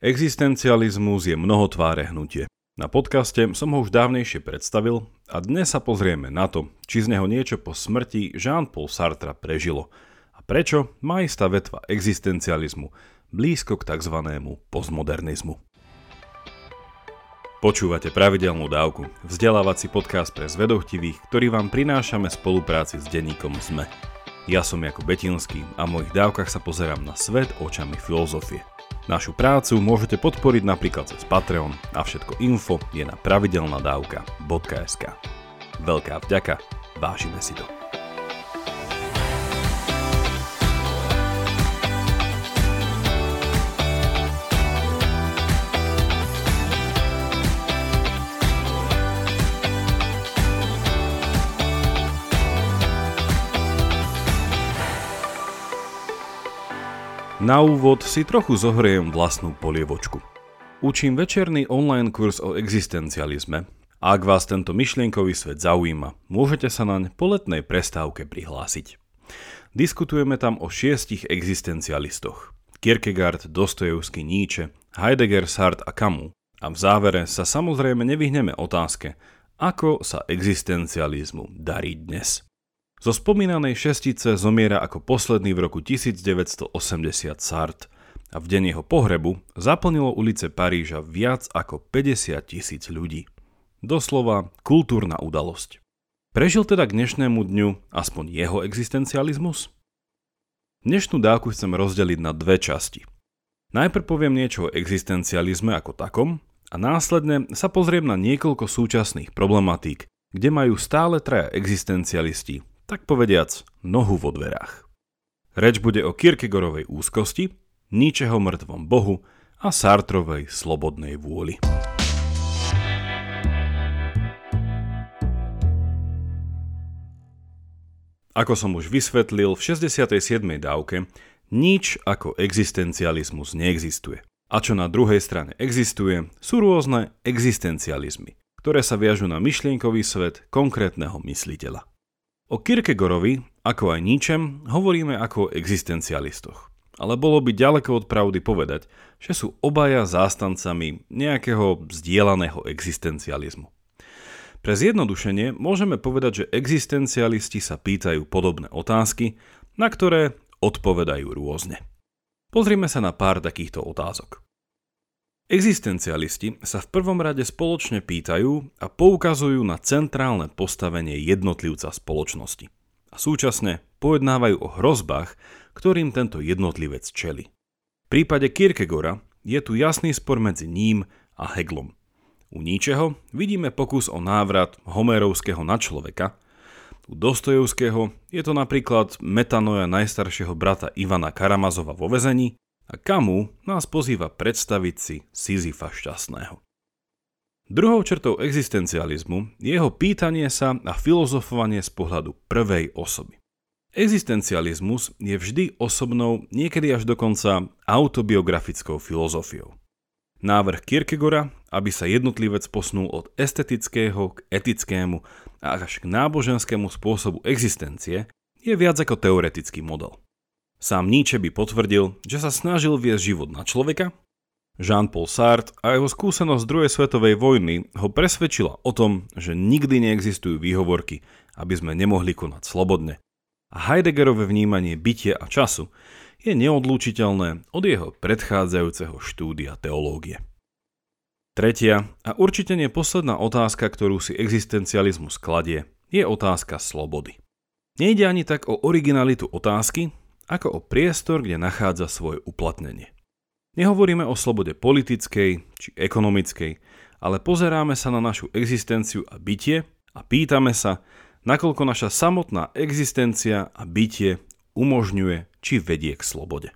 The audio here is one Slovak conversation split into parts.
Existencializmus je mnohotváre hnutie. Na podcaste som ho už dávnejšie predstavil a dnes sa pozrieme na to, či z neho niečo po smrti Jean-Paul Sartre prežilo a prečo má istá vetva existencializmu blízko k tzv. postmodernizmu. Počúvate pravidelnú dávku, vzdelávací podcast pre zvedochtivých, ktorý vám prinášame v spolupráci s denníkom ZME. Ja som Jakub Betinský a v mojich dávkach sa pozerám na svet očami filozofie. Našu prácu môžete podporiť napríklad cez Patreon a všetko info je na pravidelnadavka.sk. Veľká vďaka, vážime si to. Na úvod si trochu zohriem vlastnú polievočku. Učím večerný online kurz o existencializme ak vás tento myšlienkový svet zaujíma, môžete sa naň po letnej prestávke prihlásiť. Diskutujeme tam o šiestich existencialistoch. Kierkegaard, Dostojevský, Nietzsche, Heidegger, Sartre a Camus. A v závere sa samozrejme nevyhneme otázke, ako sa existencializmu darí dnes. Zo spomínanej šestice zomiera ako posledný v roku 1980 Sartre a v deň jeho pohrebu zaplnilo ulice Paríža viac ako 50 tisíc ľudí. Doslova kultúrna udalosť. Prežil teda k dnešnému dňu aspoň jeho existencializmus? Dnešnú dávku chcem rozdeliť na dve časti. Najprv poviem niečo o existencializme ako takom a následne sa pozriem na niekoľko súčasných problematík, kde majú stále traja existencialisti tak povediac, nohu vo dverách. Reč bude o Kierkegorovej úzkosti, ničeho mŕtvom bohu a Sartrovej slobodnej vôli. Ako som už vysvetlil v 67. dávke, nič ako existencializmus neexistuje. A čo na druhej strane existuje, sú rôzne existencializmy, ktoré sa viažu na myšlienkový svet konkrétneho mysliteľa. O Kierkegorovi, ako aj Nietzschem, hovoríme ako o existencialistoch. Ale bolo by ďaleko od pravdy povedať, že sú obaja zástancami nejakého vzdielaného existencializmu. Pre zjednodušenie môžeme povedať, že existencialisti sa pýtajú podobné otázky, na ktoré odpovedajú rôzne. Pozrime sa na pár takýchto otázok. Existencialisti sa v prvom rade spoločne pýtajú a poukazujú na centrálne postavenie jednotlivca spoločnosti. A súčasne pojednávajú o hrozbách, ktorým tento jednotlivec čeli. V prípade Kierkegora je tu jasný spor medzi ním a Heglom. U ničeho vidíme pokus o návrat Homerovského na človeka, u Dostojevského je to napríklad metanoja najstaršieho brata Ivana Karamazova vo vezení a Kamu nás pozýva predstaviť si Sisyfa šťastného. Druhou črtou existencializmu je jeho pýtanie sa a filozofovanie z pohľadu prvej osoby. Existencializmus je vždy osobnou, niekedy až dokonca autobiografickou filozofiou. Návrh Kierkegora, aby sa jednotlivec posnul od estetického k etickému a až k náboženskému spôsobu existencie, je viac ako teoretický model. Sám Nietzsche by potvrdil, že sa snažil viesť život na človeka, Jean-Paul Sartre a jeho skúsenosť druhej svetovej vojny ho presvedčila o tom, že nikdy neexistujú výhovorky, aby sme nemohli konať slobodne. A Heideggerové vnímanie bytia a času je neodlúčiteľné od jeho predchádzajúceho štúdia teológie. Tretia a určite nie posledná otázka, ktorú si existencializmus kladie, je otázka slobody. Nejde ani tak o originalitu otázky, ako o priestor, kde nachádza svoje uplatnenie. Nehovoríme o slobode politickej či ekonomickej, ale pozeráme sa na našu existenciu a bytie a pýtame sa, nakoľko naša samotná existencia a bytie umožňuje či vedie k slobode.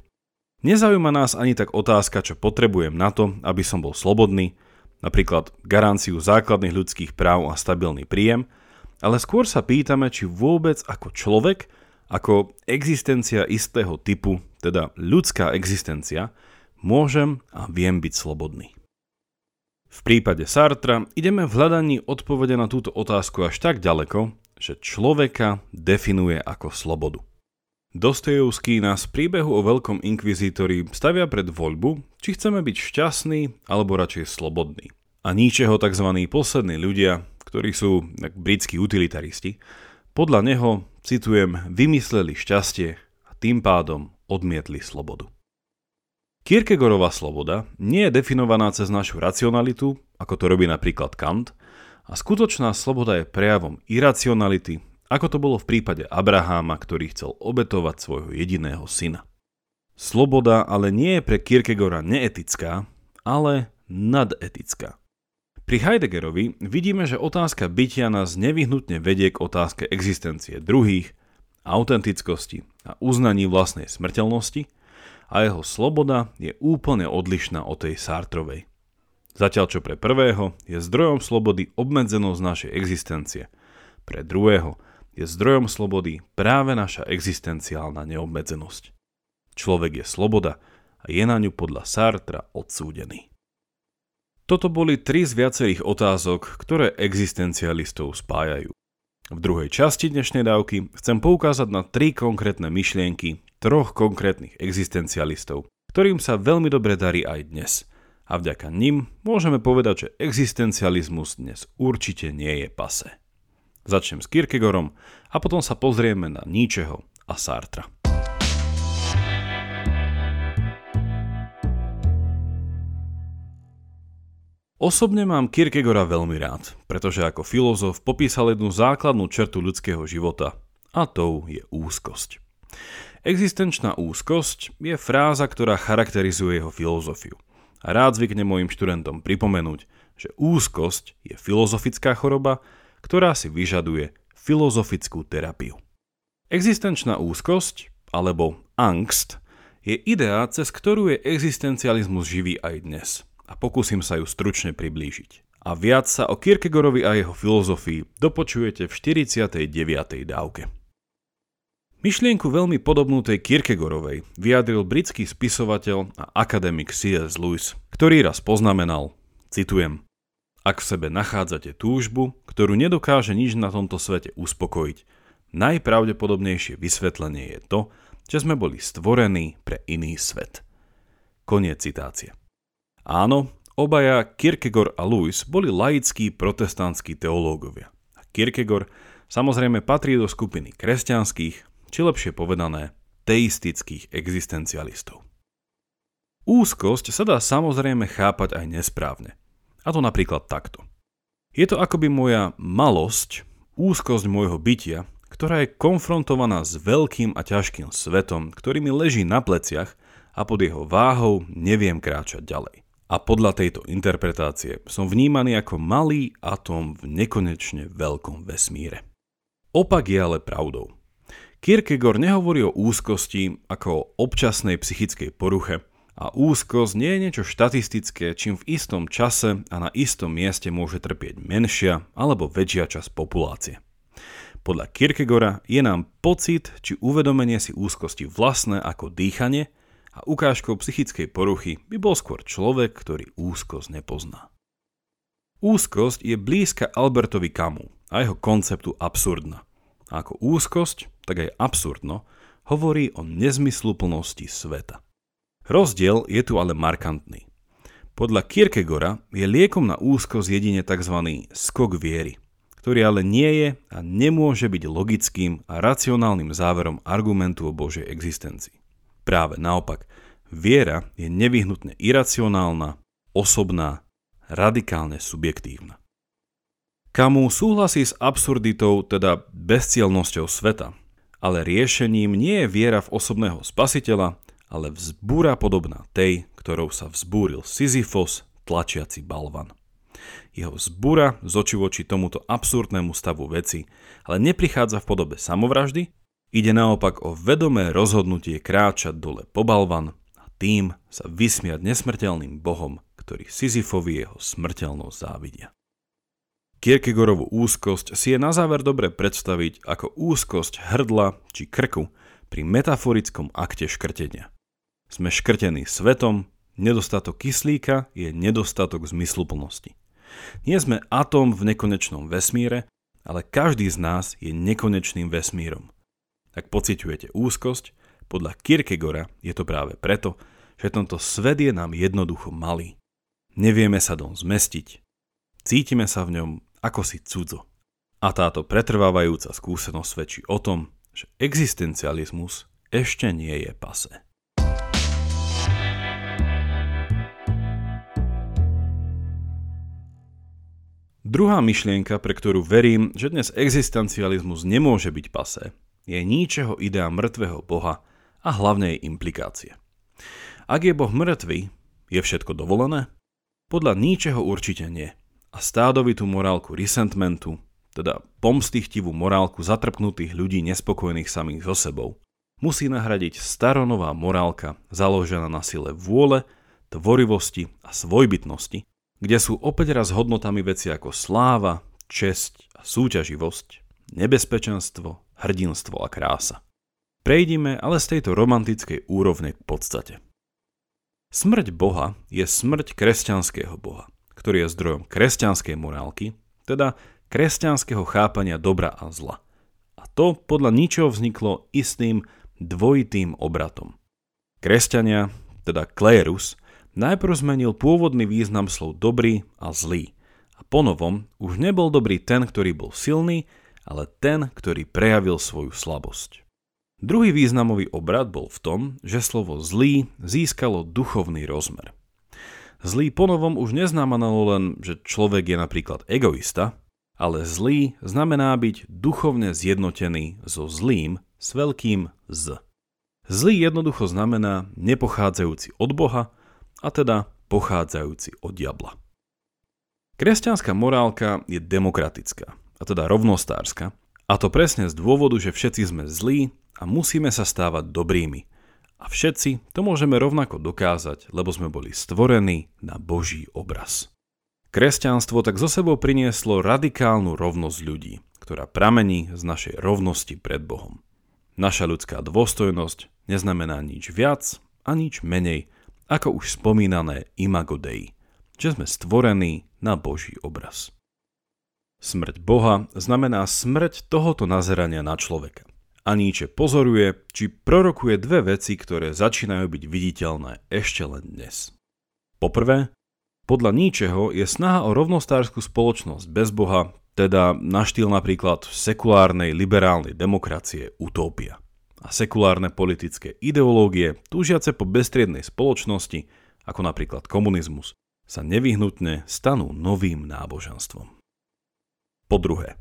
Nezaujíma nás ani tak otázka, čo potrebujem na to, aby som bol slobodný, napríklad garanciu základných ľudských práv a stabilný príjem, ale skôr sa pýtame, či vôbec ako človek ako existencia istého typu, teda ľudská existencia, môžem a viem byť slobodný. V prípade Sartra ideme v hľadaní odpovede na túto otázku až tak ďaleko, že človeka definuje ako slobodu. Dostojevský nás príbehu o veľkom inkvizítori stavia pred voľbu, či chceme byť šťastní alebo radšej slobodní. A ničeho tzv. poslední ľudia, ktorí sú britskí utilitaristi, podľa neho, citujem, vymysleli šťastie a tým pádom odmietli slobodu. Kierkegorová sloboda nie je definovaná cez našu racionalitu, ako to robí napríklad Kant, a skutočná sloboda je prejavom iracionality ako to bolo v prípade Abraháma, ktorý chcel obetovať svojho jediného syna. Sloboda ale nie je pre Kierkegora neetická, ale nadetická. Pri Heideggerovi vidíme, že otázka bytia nás nevyhnutne vedie k otázke existencie druhých, autentickosti a uznaní vlastnej smrteľnosti a jeho sloboda je úplne odlišná od tej Sartrovej. Zatiaľ čo pre prvého je zdrojom slobody obmedzenosť našej existencie, pre druhého je zdrojom slobody práve naša existenciálna neobmedzenosť. Človek je sloboda a je na ňu podľa Sartra odsúdený. Toto boli tri z viacerých otázok, ktoré existencialistov spájajú. V druhej časti dnešnej dávky chcem poukázať na tri konkrétne myšlienky troch konkrétnych existencialistov, ktorým sa veľmi dobre darí aj dnes. A vďaka nim môžeme povedať, že existencializmus dnes určite nie je pase. Začnem s Kierkegorom a potom sa pozrieme na Nietzscheho a Sartra. Osobne mám Kierkegora veľmi rád, pretože ako filozof popísal jednu základnú črtu ľudského života a tou je úzkosť. Existenčná úzkosť je fráza, ktorá charakterizuje jeho filozofiu. A rád zvyknem mojim študentom pripomenúť, že úzkosť je filozofická choroba ktorá si vyžaduje filozofickú terapiu. Existenčná úzkosť, alebo angst, je idea, cez ktorú je existencializmus živý aj dnes. A pokúsim sa ju stručne priblížiť. A viac sa o Kierkegorovi a jeho filozofii dopočujete v 49. dávke. Myšlienku veľmi podobnú tej Kierkegorovej vyjadril britský spisovateľ a akademik C.S. Lewis, ktorý raz poznamenal, citujem, ak v sebe nachádzate túžbu, ktorú nedokáže nič na tomto svete uspokojiť, najpravdepodobnejšie vysvetlenie je to, že sme boli stvorení pre iný svet. Koniec citácie. Áno, obaja Kierkegaard a Lewis boli laickí protestantskí teológovia. A Kierkegaard samozrejme patrí do skupiny kresťanských, či lepšie povedané, teistických existencialistov. Úzkosť sa dá samozrejme chápať aj nesprávne – a to napríklad takto. Je to akoby moja malosť, úzkosť môjho bytia, ktorá je konfrontovaná s veľkým a ťažkým svetom, ktorý mi leží na pleciach a pod jeho váhou neviem kráčať ďalej. A podľa tejto interpretácie som vnímaný ako malý atóm v nekonečne veľkom vesmíre. Opak je ale pravdou. Kierkegaard nehovorí o úzkosti ako o občasnej psychickej poruche, a úzkosť nie je niečo štatistické, čím v istom čase a na istom mieste môže trpieť menšia alebo väčšia časť populácie. Podľa Kierkegora je nám pocit či uvedomenie si úzkosti vlastné ako dýchanie a ukážkou psychickej poruchy by bol skôr človek, ktorý úzkosť nepozná. Úzkosť je blízka Albertovi Camu a jeho konceptu absurdna. A ako úzkosť, tak aj absurdno, hovorí o nezmysluplnosti sveta. Rozdiel je tu ale markantný. Podľa Kierkegora je liekom na úzkosť jedine tzv. skok viery, ktorý ale nie je a nemôže byť logickým a racionálnym záverom argumentu o Božej existencii. Práve naopak, viera je nevyhnutne iracionálna, osobná, radikálne subjektívna. Kamu súhlasí s absurditou, teda bezcielnosťou sveta, ale riešením nie je viera v osobného spasiteľa, ale vzbúra podobná tej, ktorou sa vzbúril Sisyfos, tlačiaci balvan. Jeho vzbúra z oči voči tomuto absurdnému stavu veci, ale neprichádza v podobe samovraždy, ide naopak o vedomé rozhodnutie kráčať dole po balvan a tým sa vysmiať nesmrteľným bohom, ktorý Sisyfovi jeho smrteľnosť závidia. Kierkegorovú úzkosť si je na záver dobre predstaviť ako úzkosť hrdla či krku pri metaforickom akte škrtenia. Sme škrtení svetom, nedostatok kyslíka je nedostatok zmysluplnosti. Nie sme atóm v nekonečnom vesmíre, ale každý z nás je nekonečným vesmírom. Ak pociťujete úzkosť, podľa Kierkegora je to práve preto, že tento svet je nám jednoducho malý. Nevieme sa dom zmestiť. Cítime sa v ňom ako si cudzo. A táto pretrvávajúca skúsenosť svedčí o tom, že existencializmus ešte nie je pase. Druhá myšlienka, pre ktorú verím, že dnes existencializmus nemôže byť pase, je ničeho idea mŕtvého Boha a hlavne jej implikácie. Ak je Boh mŕtvy, je všetko dovolené? Podľa ničeho určite nie. A stádovitú morálku resentmentu, teda pomstichtivú morálku zatrpnutých ľudí nespokojných samých so sebou, musí nahradiť staronová morálka založená na sile vôle, tvorivosti a svojbytnosti, kde sú opäť raz hodnotami veci ako sláva, česť a súťaživosť, nebezpečenstvo, hrdinstvo a krása. Prejdime ale z tejto romantickej úrovne k podstate. Smrť Boha je smrť kresťanského Boha, ktorý je zdrojom kresťanskej morálky, teda kresťanského chápania dobra a zla. A to podľa ničoho vzniklo istým dvojitým obratom. Kresťania, teda klérus, najprv zmenil pôvodný význam slov dobrý a zlý. A ponovom už nebol dobrý ten, ktorý bol silný, ale ten, ktorý prejavil svoju slabosť. Druhý významový obrad bol v tom, že slovo zlý získalo duchovný rozmer. Zlý ponovom už neznamenalo len, že človek je napríklad egoista, ale zlý znamená byť duchovne zjednotený so zlým s veľkým Z. Zlý jednoducho znamená nepochádzajúci od Boha, a teda pochádzajúci od diabla. Kresťanská morálka je demokratická a teda rovnostárska, a to presne z dôvodu, že všetci sme zlí a musíme sa stávať dobrými. A všetci to môžeme rovnako dokázať, lebo sme boli stvorení na Boží obraz. Kresťanstvo tak zo sebou prinieslo radikálnu rovnosť ľudí, ktorá pramení z našej rovnosti pred Bohom. Naša ľudská dôstojnosť neznamená nič viac a nič menej, ako už spomínané imago Dei, že sme stvorení na Boží obraz. Smrť Boha znamená smrť tohoto nazerania na človeka. A Nietzsche pozoruje, či prorokuje dve veci, ktoré začínajú byť viditeľné ešte len dnes. Poprvé, podľa Nietzscheho je snaha o rovnostárskú spoločnosť bez Boha, teda na štýl napríklad sekulárnej liberálnej demokracie utópia. A sekulárne politické ideológie, túžiace po bestriednej spoločnosti, ako napríklad komunizmus, sa nevyhnutne stanú novým náboženstvom. Po druhé,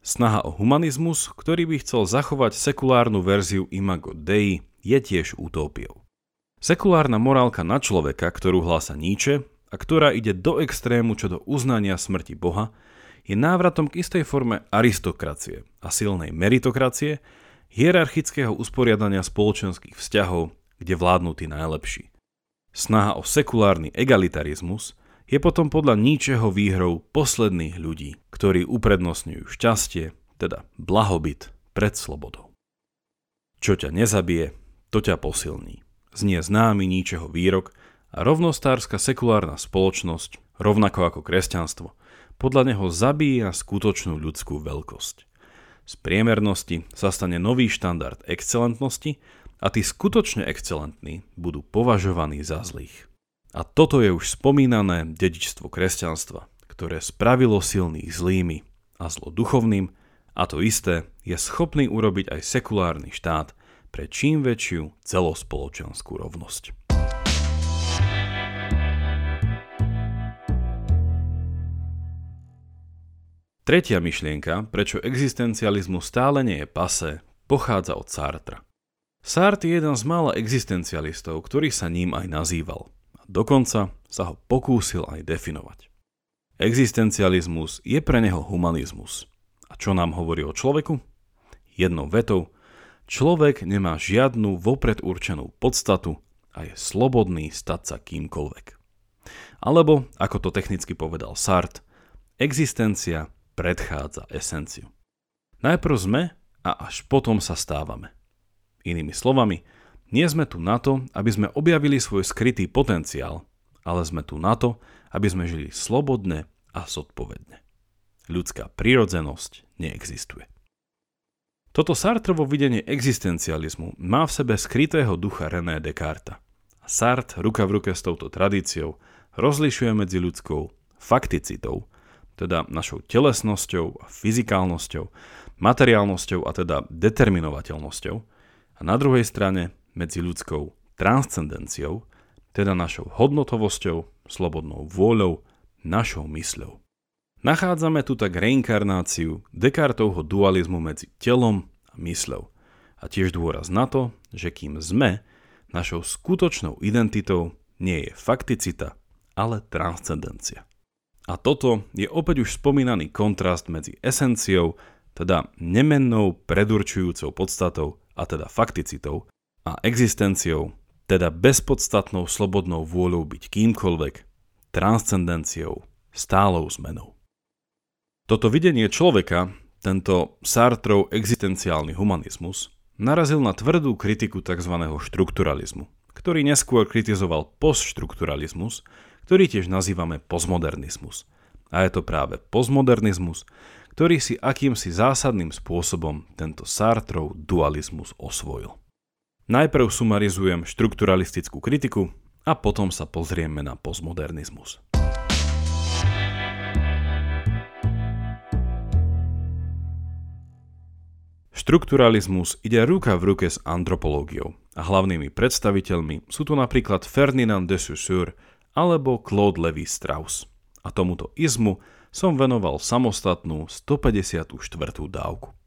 snaha o humanizmus, ktorý by chcel zachovať sekulárnu verziu Imago Dei, je tiež utópiou. Sekulárna morálka na človeka, ktorú hlása Nietzsche a ktorá ide do extrému čo do uznania smrti Boha, je návratom k istej forme aristokracie a silnej meritokracie, hierarchického usporiadania spoločenských vzťahov, kde vládnu tí najlepší. Snaha o sekulárny egalitarizmus je potom podľa ničeho výhrou posledných ľudí, ktorí uprednostňujú šťastie, teda blahobyt pred slobodou. Čo ťa nezabije, to ťa posilní. Znie známy ničeho výrok a rovnostárska sekulárna spoločnosť, rovnako ako kresťanstvo, podľa neho zabíja skutočnú ľudskú veľkosť. Z priemernosti sa stane nový štandard excelentnosti a tí skutočne excelentní budú považovaní za zlých. A toto je už spomínané dedičstvo kresťanstva, ktoré spravilo silných zlými a zlo duchovným a to isté je schopný urobiť aj sekulárny štát pre čím väčšiu celospoločenskú rovnosť. Tretia myšlienka, prečo existencializmus stále nie je pase, pochádza od Sartra. Sartre je jeden z mála existencialistov, ktorý sa ním aj nazýval – dokonca sa ho pokúsil aj definovať. Existencializmus je pre neho humanizmus. A čo nám hovorí o človeku? Jednou vetou, človek nemá žiadnu vopred určenú podstatu a je slobodný stať sa kýmkoľvek. Alebo, ako to technicky povedal Sartre, existencia predchádza esenciu. Najprv sme a až potom sa stávame. Inými slovami, nie sme tu na to, aby sme objavili svoj skrytý potenciál, ale sme tu na to, aby sme žili slobodne a zodpovedne. Ľudská prírodzenosť neexistuje. Toto Sartrovo videnie existencializmu má v sebe skrytého ducha René Descartes. Sartre ruka v ruke s touto tradíciou rozlišuje medzi ľudskou fakticitou, teda našou telesnosťou a fyzikálnosťou, materiálnosťou a teda determinovateľnosťou a na druhej strane medzi ľudskou transcendenciou, teda našou hodnotovosťou, slobodnou vôľou, našou mysľou. Nachádzame tu tak reinkarnáciu Descartovho dualizmu medzi telom a mysľou a tiež dôraz na to, že kým sme, našou skutočnou identitou nie je fakticita, ale transcendencia. A toto je opäť už spomínaný kontrast medzi esenciou, teda nemennou predurčujúcou podstatou, a teda fakticitou, a existenciou, teda bezpodstatnou slobodnou vôľou byť kýmkoľvek, transcendenciou, stálou zmenou. Toto videnie človeka, tento Sartrov existenciálny humanizmus, narazil na tvrdú kritiku tzv. štrukturalizmu, ktorý neskôr kritizoval postštrukturalizmus, ktorý tiež nazývame postmodernizmus. A je to práve postmodernizmus, ktorý si akýmsi zásadným spôsobom tento Sartrov dualizmus osvojil. Najprv sumarizujem štrukturalistickú kritiku a potom sa pozrieme na postmodernizmus. Štrukturalizmus ide ruka v ruke s antropológiou a hlavnými predstaviteľmi sú tu napríklad Ferdinand de Saussure alebo Claude Levi Strauss. A tomuto izmu som venoval samostatnú 154. dávku.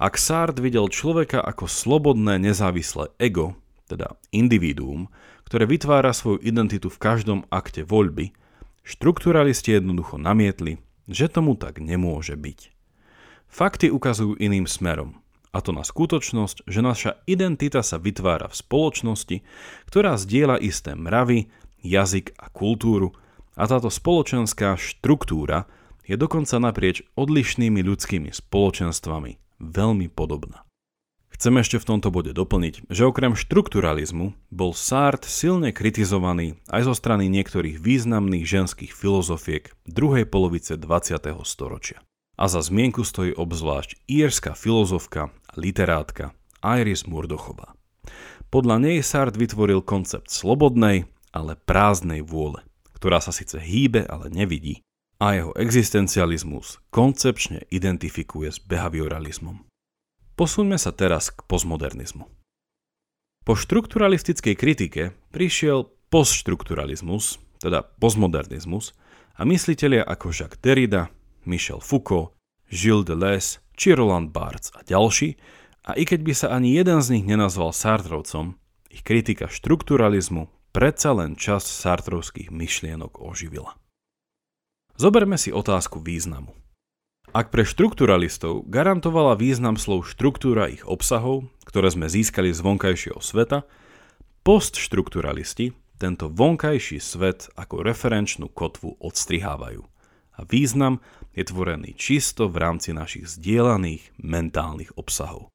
Ak Sard videl človeka ako slobodné nezávislé ego, teda individuum, ktoré vytvára svoju identitu v každom akte voľby, štrukturalisti jednoducho namietli, že tomu tak nemôže byť. Fakty ukazujú iným smerom, a to na skutočnosť, že naša identita sa vytvára v spoločnosti, ktorá zdieľa isté mravy, jazyk a kultúru a táto spoločenská štruktúra je dokonca naprieč odlišnými ľudskými spoločenstvami veľmi podobná. Chcem ešte v tomto bode doplniť, že okrem štrukturalizmu bol Sartre silne kritizovaný aj zo strany niektorých významných ženských filozofiek druhej polovice 20. storočia. A za zmienku stojí obzvlášť írska filozofka a literátka Iris Murdochová. Podľa nej Sartre vytvoril koncept slobodnej, ale prázdnej vôle, ktorá sa síce hýbe, ale nevidí, a jeho existencializmus koncepčne identifikuje s behavioralizmom. Posuňme sa teraz k postmodernizmu. Po štrukturalistickej kritike prišiel postštrukturalizmus, teda postmodernizmus, a myslitelia ako Jacques Derrida, Michel Foucault, Gilles Deleuze či Roland Barthes a ďalší, a i keď by sa ani jeden z nich nenazval Sartrovcom, ich kritika štrukturalizmu predsa len časť sartrovských myšlienok oživila. Zoberme si otázku významu. Ak pre štrukturalistov garantovala význam slov štruktúra ich obsahov, ktoré sme získali z vonkajšieho sveta, postštrukturalisti tento vonkajší svet ako referenčnú kotvu odstrihávajú. A význam je tvorený čisto v rámci našich zdieľaných mentálnych obsahov.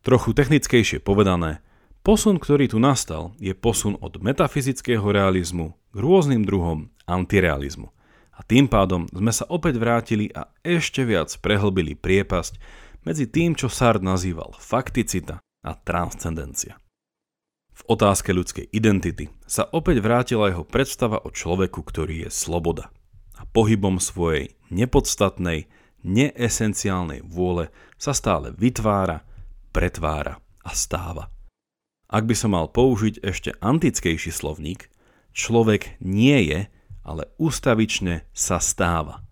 Trochu technickejšie povedané, Posun, ktorý tu nastal, je posun od metafyzického realizmu k rôznym druhom antirealizmu. A tým pádom sme sa opäť vrátili a ešte viac prehlbili priepasť medzi tým, čo Sard nazýval fakticita a transcendencia. V otázke ľudskej identity sa opäť vrátila jeho predstava o človeku, ktorý je sloboda. A pohybom svojej nepodstatnej, neesenciálnej vôle sa stále vytvára, pretvára a stáva. Ak by som mal použiť ešte antickejší slovník, človek nie je, ale ústavične sa stáva.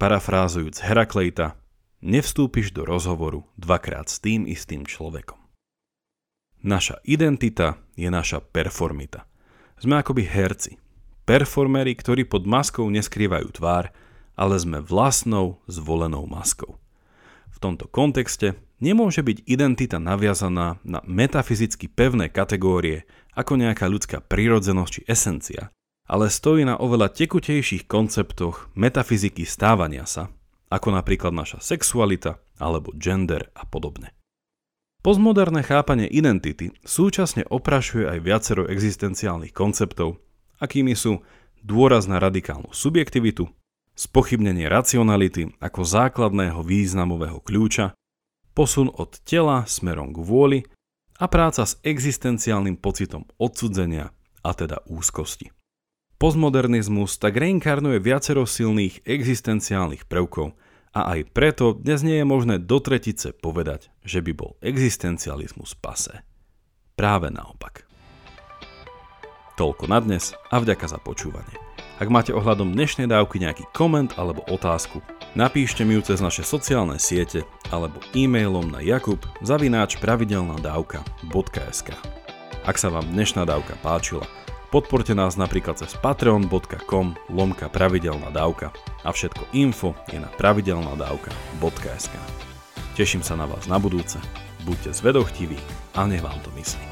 Parafrázujúc Heraklejta, nevstúpiš do rozhovoru dvakrát s tým istým človekom. Naša identita je naša performita. Sme akoby herci. Performery, ktorí pod maskou neskrývajú tvár, ale sme vlastnou zvolenou maskou. V tomto kontexte Nemôže byť identita naviazaná na metafyzicky pevné kategórie ako nejaká ľudská prírodzenosť či esencia, ale stojí na oveľa tekutejších konceptoch metafyziky stávania sa, ako napríklad naša sexualita alebo gender a podobne. Postmoderné chápanie identity súčasne oprašuje aj viacero existenciálnych konceptov, akými sú dôraz na radikálnu subjektivitu, spochybnenie racionality ako základného významového kľúča, posun od tela smerom k vôli a práca s existenciálnym pocitom odsudzenia a teda úzkosti. Postmodernizmus tak reinkarnuje viacero silných existenciálnych prvkov a aj preto dnes nie je možné do tretice povedať, že by bol existencializmus pase. Práve naopak. Toľko na dnes a vďaka za počúvanie. Ak máte ohľadom dnešnej dávky nejaký koment alebo otázku, napíšte mi ju cez naše sociálne siete alebo e-mailom na jakub zavináč pravidelnadavka.sk Ak sa vám dnešná dávka páčila, podporte nás napríklad cez patreon.com lomka pravidelná dávka. A všetko info je na pravidelnadavka.sk Teším sa na vás na budúce, buďte zvedochtiví a nech vám to myslí.